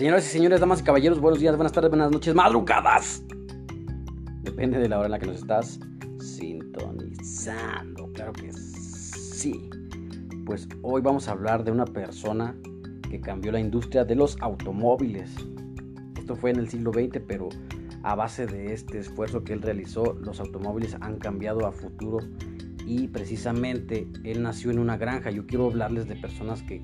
Señoras y señores, damas y caballeros, buenos días, buenas tardes, buenas noches, madrugadas. Depende de la hora en la que nos estás sintonizando, claro que sí. Pues hoy vamos a hablar de una persona que cambió la industria de los automóviles. Esto fue en el siglo XX, pero a base de este esfuerzo que él realizó, los automóviles han cambiado a futuro y precisamente él nació en una granja. Yo quiero hablarles de personas que,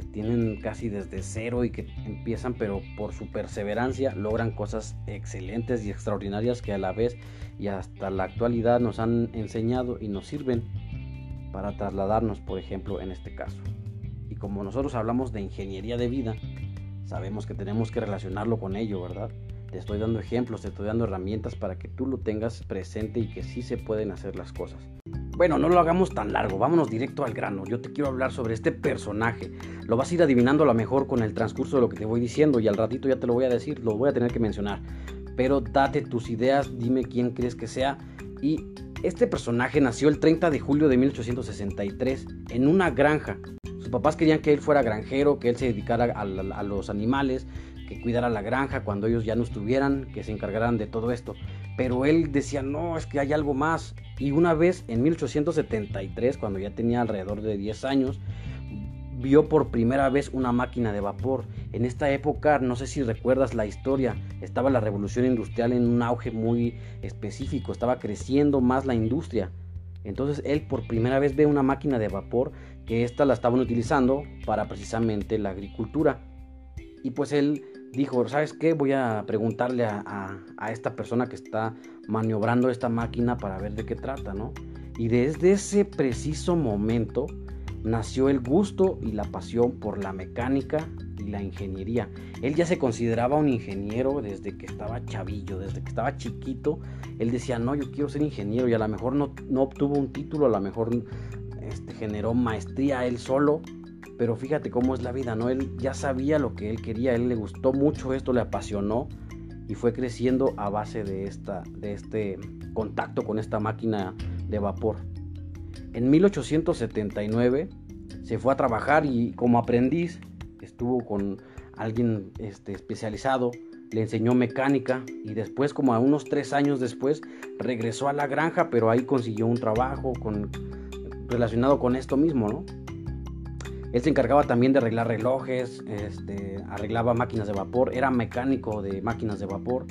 tienen casi desde cero y que empiezan, pero por su perseverancia logran cosas excelentes y extraordinarias que a la vez y hasta la actualidad nos han enseñado y nos sirven para trasladarnos, por ejemplo, en este caso. Y como nosotros hablamos de ingeniería de vida, sabemos que tenemos que relacionarlo con ello, ¿verdad? Te estoy dando ejemplos, te estoy dando herramientas para que tú lo tengas presente y que sí se pueden hacer las cosas. Bueno, no lo hagamos tan largo, vámonos directo al grano. Yo te quiero hablar sobre este personaje. Lo vas a ir adivinando a lo mejor con el transcurso de lo que te voy diciendo y al ratito ya te lo voy a decir, lo voy a tener que mencionar. Pero date tus ideas, dime quién crees que sea. Y este personaje nació el 30 de julio de 1863 en una granja. Sus papás querían que él fuera granjero, que él se dedicara a, a los animales, que cuidara la granja cuando ellos ya no estuvieran, que se encargaran de todo esto. Pero él decía, no, es que hay algo más. Y una vez en 1873, cuando ya tenía alrededor de 10 años, vio por primera vez una máquina de vapor. En esta época, no sé si recuerdas la historia, estaba la revolución industrial en un auge muy específico, estaba creciendo más la industria. Entonces él por primera vez ve una máquina de vapor que esta la estaban utilizando para precisamente la agricultura. Y pues él dijo, ¿sabes qué? Voy a preguntarle a, esta persona que está maniobrando esta máquina para ver de qué trata, ¿no? Y desde ese preciso momento nació el gusto y la pasión por la mecánica y la ingeniería. Él ya se consideraba un ingeniero desde que estaba chavillo, desde que estaba chiquito. Él decía, no, yo quiero ser ingeniero y a lo mejor no, no obtuvo un título, a lo mejor este, generó maestría él solo, pero fíjate cómo es la vida, ¿no? Él ya sabía lo que él quería, él le gustó mucho esto, le apasionó y fue creciendo a base de, esta, de este contacto con esta máquina de vapor. En 1879 se fue a trabajar y como aprendiz estuvo con alguien este, especializado, le enseñó mecánica y después, como a unos tres años después, regresó a la granja, pero ahí consiguió un trabajo con, relacionado con esto mismo, ¿no? Él se encargaba también de arreglar relojes, este, arreglaba máquinas de vapor, era mecánico de máquinas de vapor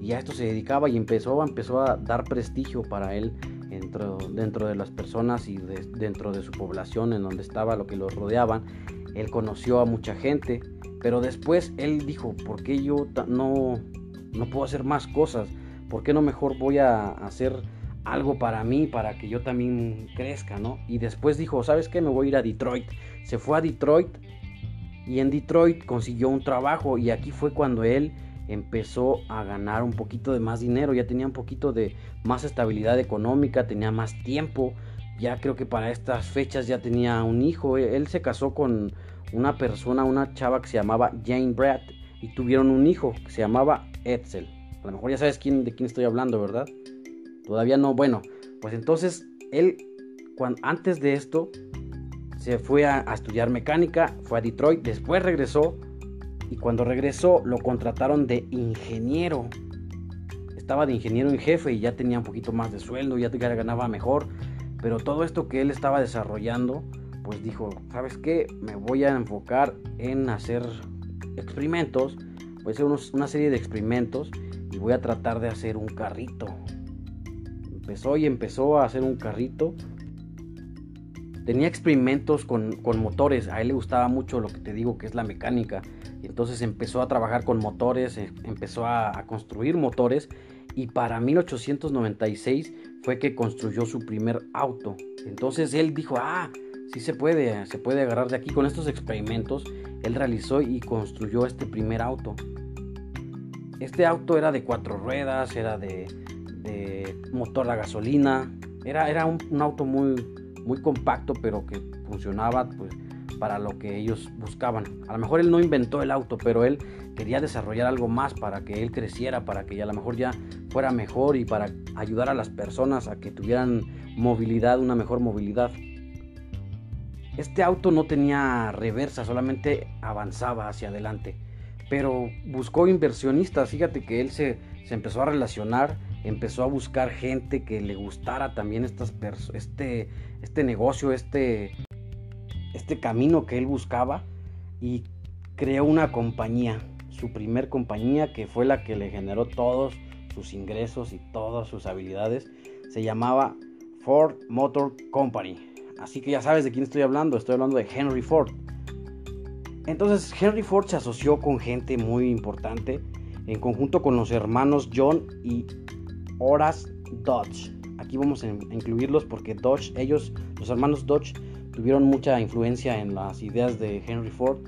y a esto se dedicaba y empezó, empezó a dar prestigio para él dentro, dentro de las personas y dentro de su población en donde estaba, lo que lo rodeaban. Él conoció a mucha gente, pero después él dijo, ¿por qué yo no, no puedo hacer más cosas? ¿Por qué no mejor voy a hacer algo para mí, para que yo también crezca, ¿no? Y después dijo, ¿sabes qué? Me voy a ir a Detroit. Se fue a Detroit y en Detroit consiguió un trabajo y aquí fue cuando él empezó a ganar un poquito de más dinero, ya tenía un poquito de más estabilidad económica, tenía más tiempo, ya creo que para estas fechas ya tenía un hijo, él se casó con una persona, una chava que se llamaba Jane Brad y tuvieron un hijo que se llamaba Edsel. A lo mejor ya sabes quién, de quién estoy hablando, ¿verdad? Todavía no, bueno, pues entonces él, antes de esto, se fue a, estudiar mecánica, fue a Detroit, después regresó y cuando regresó lo contrataron de ingeniero. Estaba de ingeniero en jefe y ya tenía un poquito más de sueldo, ya ganaba mejor, pero todo esto que él estaba desarrollando, pues dijo, ¿sabes qué? Me voy a enfocar en hacer experimentos, voy a hacer una serie de experimentos y voy a tratar de hacer un carrito, empezó y empezó a hacer un carrito. Tenía experimentos con, motores, a él le gustaba mucho lo que te digo que es la mecánica. Entonces empezó a trabajar con motores, eh, empezó a, a construir motores y para 1896 fue que construyó su primer auto. Entonces él dijo, ah, sí se puede, se puede agarrar de aquí. Con estos experimentos, él realizó y construyó este primer auto. Este auto era de cuatro ruedas, era de, de motor a gasolina. Era, era un, auto muy, muy compacto, pero que funcionaba pues, para lo que ellos buscaban. A lo mejor él no inventó el auto, pero él quería desarrollar algo más para que él creciera, para que a lo mejor ya fuera mejor y para ayudar a las personas a que tuvieran movilidad, una mejor movilidad. Este auto no tenía reversa, solamente avanzaba hacia adelante. pero buscó inversionistas. Fíjate que él se, se empezó a relacionar, empezó a buscar gente que le gustara también estas este, este negocio, este, este camino que él buscaba y creó una compañía, su primer compañía que fue la que le generó todos sus ingresos y todas sus habilidades. Se llamaba Ford Motor Company. Así que ya sabes de quién estoy hablando, estoy hablando de Henry Ford. Entonces Henry Ford se asoció con gente muy importante en conjunto con los hermanos John y Horace Dodge. Aquí vamos a incluirlos porque Dodge, ellos, los hermanos Dodge, tuvieron mucha influencia en las ideas de Henry Ford.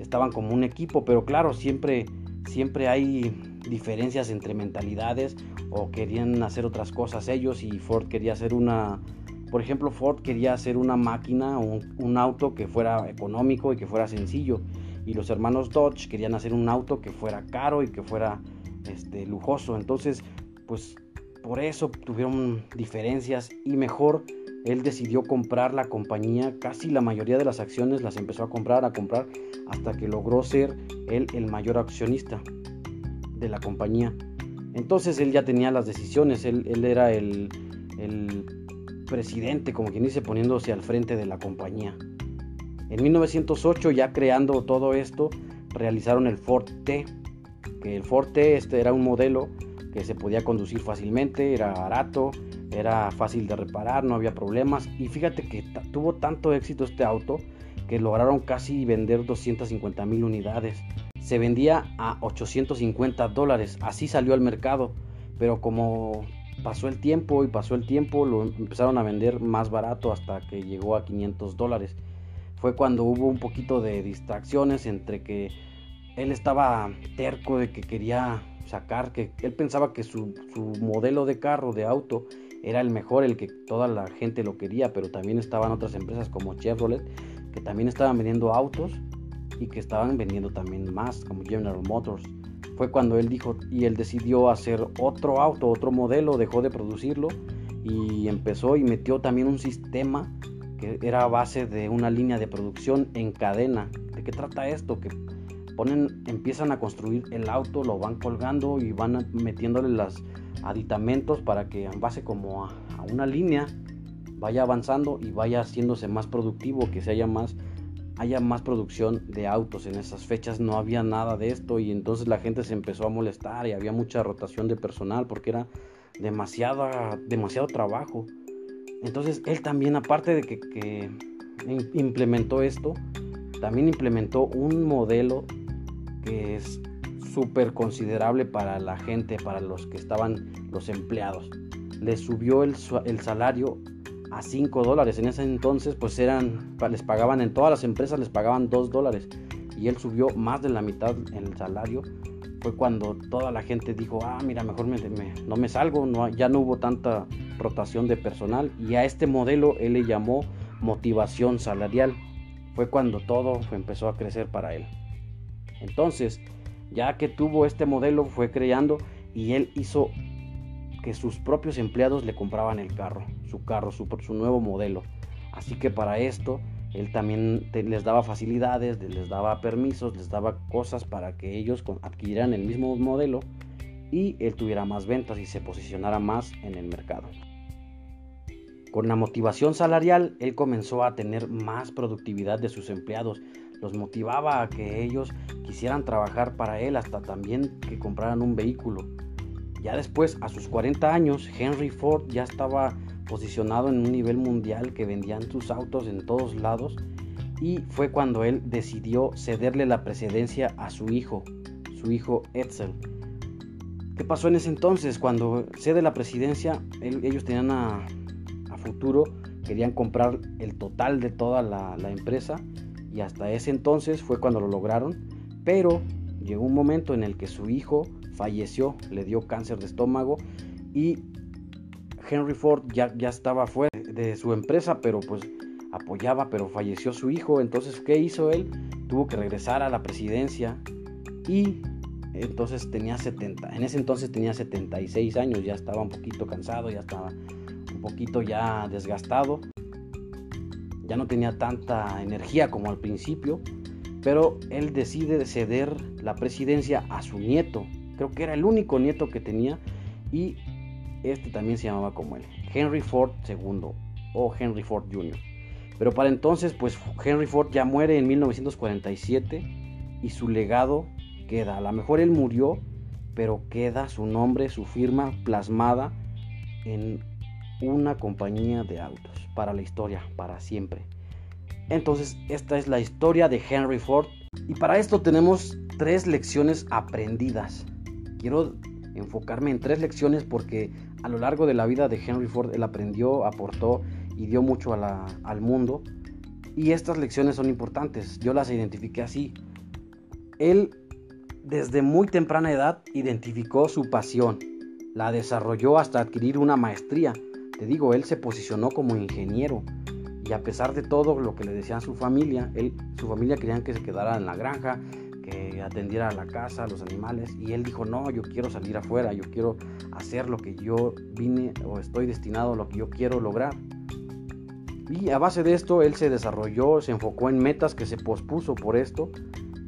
Estaban como un equipo, pero claro, siempre, siempre hay diferencias entre mentalidades o querían hacer otras cosas ellos y Ford quería hacer una, por ejemplo, Ford quería hacer una máquina o un, auto que fuera económico y que fuera sencillo. Y los hermanos Dodge querían hacer un auto que fuera caro y que fuera este, lujoso. Entonces, pues por eso tuvieron diferencias y mejor él decidió comprar la compañía. Casi la mayoría de las acciones las empezó a comprar, a comprar, hasta que logró ser él el mayor accionista de la compañía. Entonces él ya tenía las decisiones, él, era el, el presidente, como quien dice, poniéndose al frente de la compañía. En 1908, ya creando todo esto, realizaron el Ford T, que el Ford T este era un modelo se podía conducir fácilmente, era barato, era fácil de reparar, no había problemas. Y fíjate que tuvo tanto éxito este auto que lograron casi vender 250 mil unidades. Se vendía a 850 dólares, así salió al mercado. Pero como pasó el tiempo y pasó el tiempo, lo empezaron a vender más barato hasta que llegó a 500 dólares. Fue cuando hubo un poquito de distracciones entre que él estaba terco de que quería sacar, que él pensaba que su, su, modelo de carro, de auto, era el mejor, el que toda la gente lo quería, pero también estaban otras empresas como Chevrolet, que también estaban vendiendo autos y que estaban vendiendo también más, como General Motors fue cuando él dijo y él decidió hacer otro auto, otro modelo, dejó de producirlo y empezó y metió también un sistema que era a base de una línea de producción en cadena. ¿De qué trata esto? Que ponen, empiezan a construir el auto, lo van colgando y van metiéndole los aditamentos para que en base como a, una línea vaya avanzando y vaya haciéndose más productivo, que se haya más haya más producción de autos. En esas fechas no había nada de esto y entonces la gente se empezó a molestar y había mucha rotación de personal porque era demasiado, demasiado trabajo. Entonces él también, aparte de que, implementó esto, también implementó un modelo es súper considerable para la gente, para los que estaban los empleados. Le subió el, el salario a 5 dólares. En ese entonces pues eran, les pagaban en todas las empresas, les pagaban 2 dólares. Y él subió más de la mitad en el salario. Fue cuando toda la gente dijo, ah, mira, mejor me, no me salgo, no, ya no hubo tanta rotación de personal. Y a este modelo él le llamó motivación salarial. Fue cuando todo empezó a crecer para él. Entonces, ya que tuvo este modelo, fue creando y él hizo que sus propios empleados le compraban el carro, su carro, su, nuevo modelo. Así que para esto él también les daba facilidades, les daba permisos, les daba cosas para que ellos adquirieran el mismo modelo y él tuviera más ventas y se posicionara más en el mercado. Con la motivación salarial, él comenzó a tener más productividad de sus empleados. Los motivaba a que ellos quisieran trabajar para él hasta también que compraran un vehículo. Ya después, a sus 40 años, Henry Ford ya estaba posicionado en un nivel mundial que vendían sus autos en todos lados y fue cuando él decidió cederle la presidencia a su hijo, su hijo Edsel. ¿Qué pasó en ese entonces? Cuando cede la presidencia, ellos tenían a, futuro, querían comprar el total de toda la, la empresa y hasta ese entonces fue cuando lo lograron, pero llegó un momento en el que su hijo falleció, le dio cáncer de estómago y Henry Ford ya, ya estaba fuera de su empresa, pero pues apoyaba, pero falleció su hijo. Entonces, ¿qué hizo él? Tuvo que regresar a la presidencia y entonces tenía 70. En ese entonces tenía 76 años, ya estaba un poquito cansado, ya estaba un poquito ya desgastado. Ya no tenía tanta energía como al principio, pero él decide ceder la presidencia a su nieto. Creo que era el único nieto que tenía y este también se llamaba como él, Henry Ford II o Henry Ford Jr. Pero para entonces, pues Henry Ford ya muere en 1947 y su legado queda. A lo mejor él murió, pero queda su nombre, su firma plasmada en una compañía de autos para la historia, para siempre. Entonces, esta es la historia de Henry Ford y para esto tenemos tres lecciones aprendidas. Quiero enfocarme en tres lecciones porque a lo largo de la vida de Henry Ford él aprendió, aportó y dio mucho al mundo. Y estas lecciones son importantes. Yo las identifiqué así. Él desde muy temprana edad identificó su pasión. La desarrolló hasta adquirir una maestría. Te digo, él se posicionó como ingeniero. Y a pesar de todo lo que le decían su familia, él, su familia querían que se quedara en la granja, que atendiera a la casa, a los animales. Y él dijo, no, yo quiero salir afuera, yo quiero hacer lo que yo vine o estoy destinado, lo que yo quiero lograr. Y a base de esto, él se desarrolló, se enfocó en metas que se pospuso por esto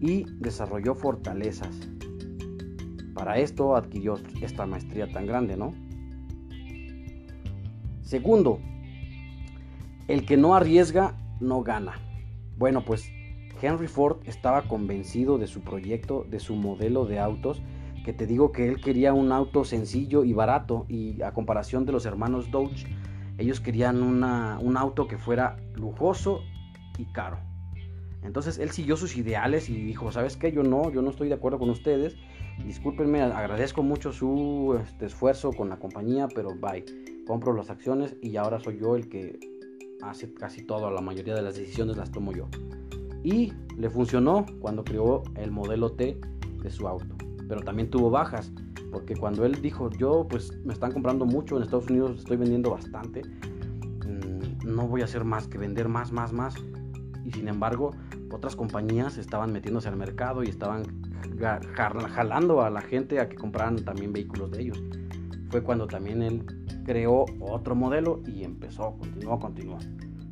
y desarrolló fortalezas. Para esto adquirió esta maestría tan grande, ¿no? Segundo, el que no arriesga no gana. Bueno, pues Henry Ford estaba convencido de su proyecto, de su modelo de autos, que te digo que él quería un auto sencillo y barato y a comparación de los hermanos Dodge, ellos querían un auto que fuera lujoso y caro. Entonces él siguió sus ideales y dijo, ¿sabes qué? Yo no, yo no estoy de acuerdo con ustedes. Discúlpenme, agradezco mucho su este, esfuerzo con la compañía, pero bye. Compro las acciones y ahora soy yo el que hace casi todo, la mayoría de las decisiones las tomo yo. Y le funcionó cuando creó el modelo T de su auto. Pero también tuvo bajas, porque cuando él dijo, yo pues me están comprando mucho, en Estados Unidos estoy vendiendo bastante, mm, no voy a hacer más que vender más, más, más. Y sin embargo, otras compañías estaban metiéndose al mercado y estaban jalando a la gente a que compraran también vehículos de ellos. Fue cuando también él creó otro modelo y empezó, continuó, continuó.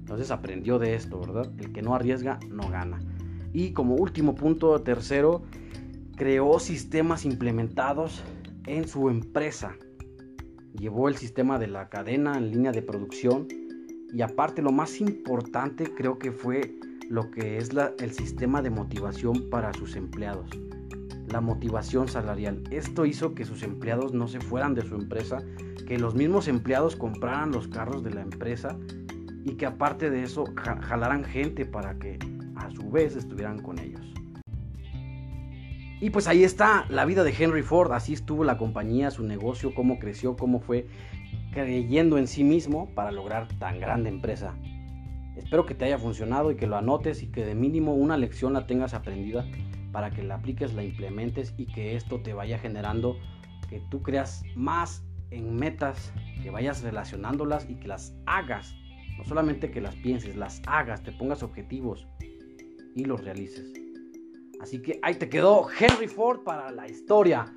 Entonces aprendió de esto, ¿verdad? El que no arriesga no gana. Y como último punto, tercero, creó sistemas implementados en su empresa. Llevó el sistema de la cadena en línea de producción y aparte lo más importante creo que fue lo que es el sistema de motivación para sus empleados. La motivación salarial. Esto hizo que sus empleados no se fueran de su empresa, que los mismos empleados compraran los carros de la empresa y que aparte de eso jalaran gente para que a su vez estuvieran con ellos. Y pues ahí está la vida de Henry Ford, así estuvo la compañía, su negocio, cómo creció, cómo fue creyendo en sí mismo para lograr tan grande empresa. Espero que te haya funcionado y que lo anotes y que de mínimo una lección la tengas aprendida para que la apliques, la implementes y que esto te vaya generando que tú creas más en metas, que vayas relacionándolas y que las hagas. No solamente que las pienses, las hagas, te pongas objetivos y los realices. Así que ahí te quedó Henry Ford para la historia.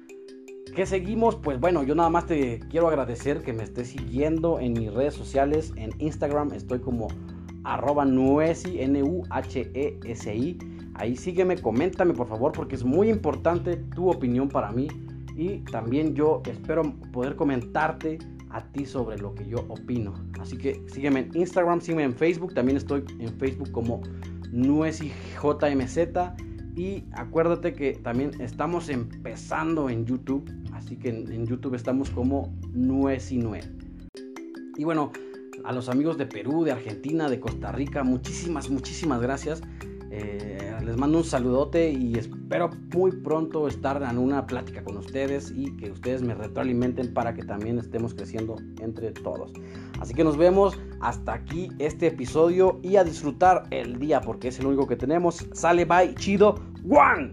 ¿Qué seguimos? Pues bueno, yo nada más te quiero agradecer que me estés siguiendo en mis redes sociales. En Instagram estoy como arroba nuesi, N-U-H-E-S-I. Ahí sígueme, coméntame por favor porque es muy importante tu opinión para mí. Y también yo espero poder comentarte a ti sobre lo que yo opino. Así que sígueme en Instagram, sígueme en Facebook. También estoy en Facebook como NuesiJMZ. Y acuérdate que también estamos empezando en YouTube. Así que en, YouTube estamos como Nuesinue. Y bueno, a los amigos de Perú, de Argentina, de Costa Rica, muchísimas, muchísimas gracias. Eh, les mando un saludote y espero muy pronto estar en una plática con ustedes y que ustedes me retroalimenten para que también estemos creciendo entre todos. Así que nos vemos hasta aquí este episodio y a disfrutar el día porque es el único que tenemos. Sale, bye, chido, one.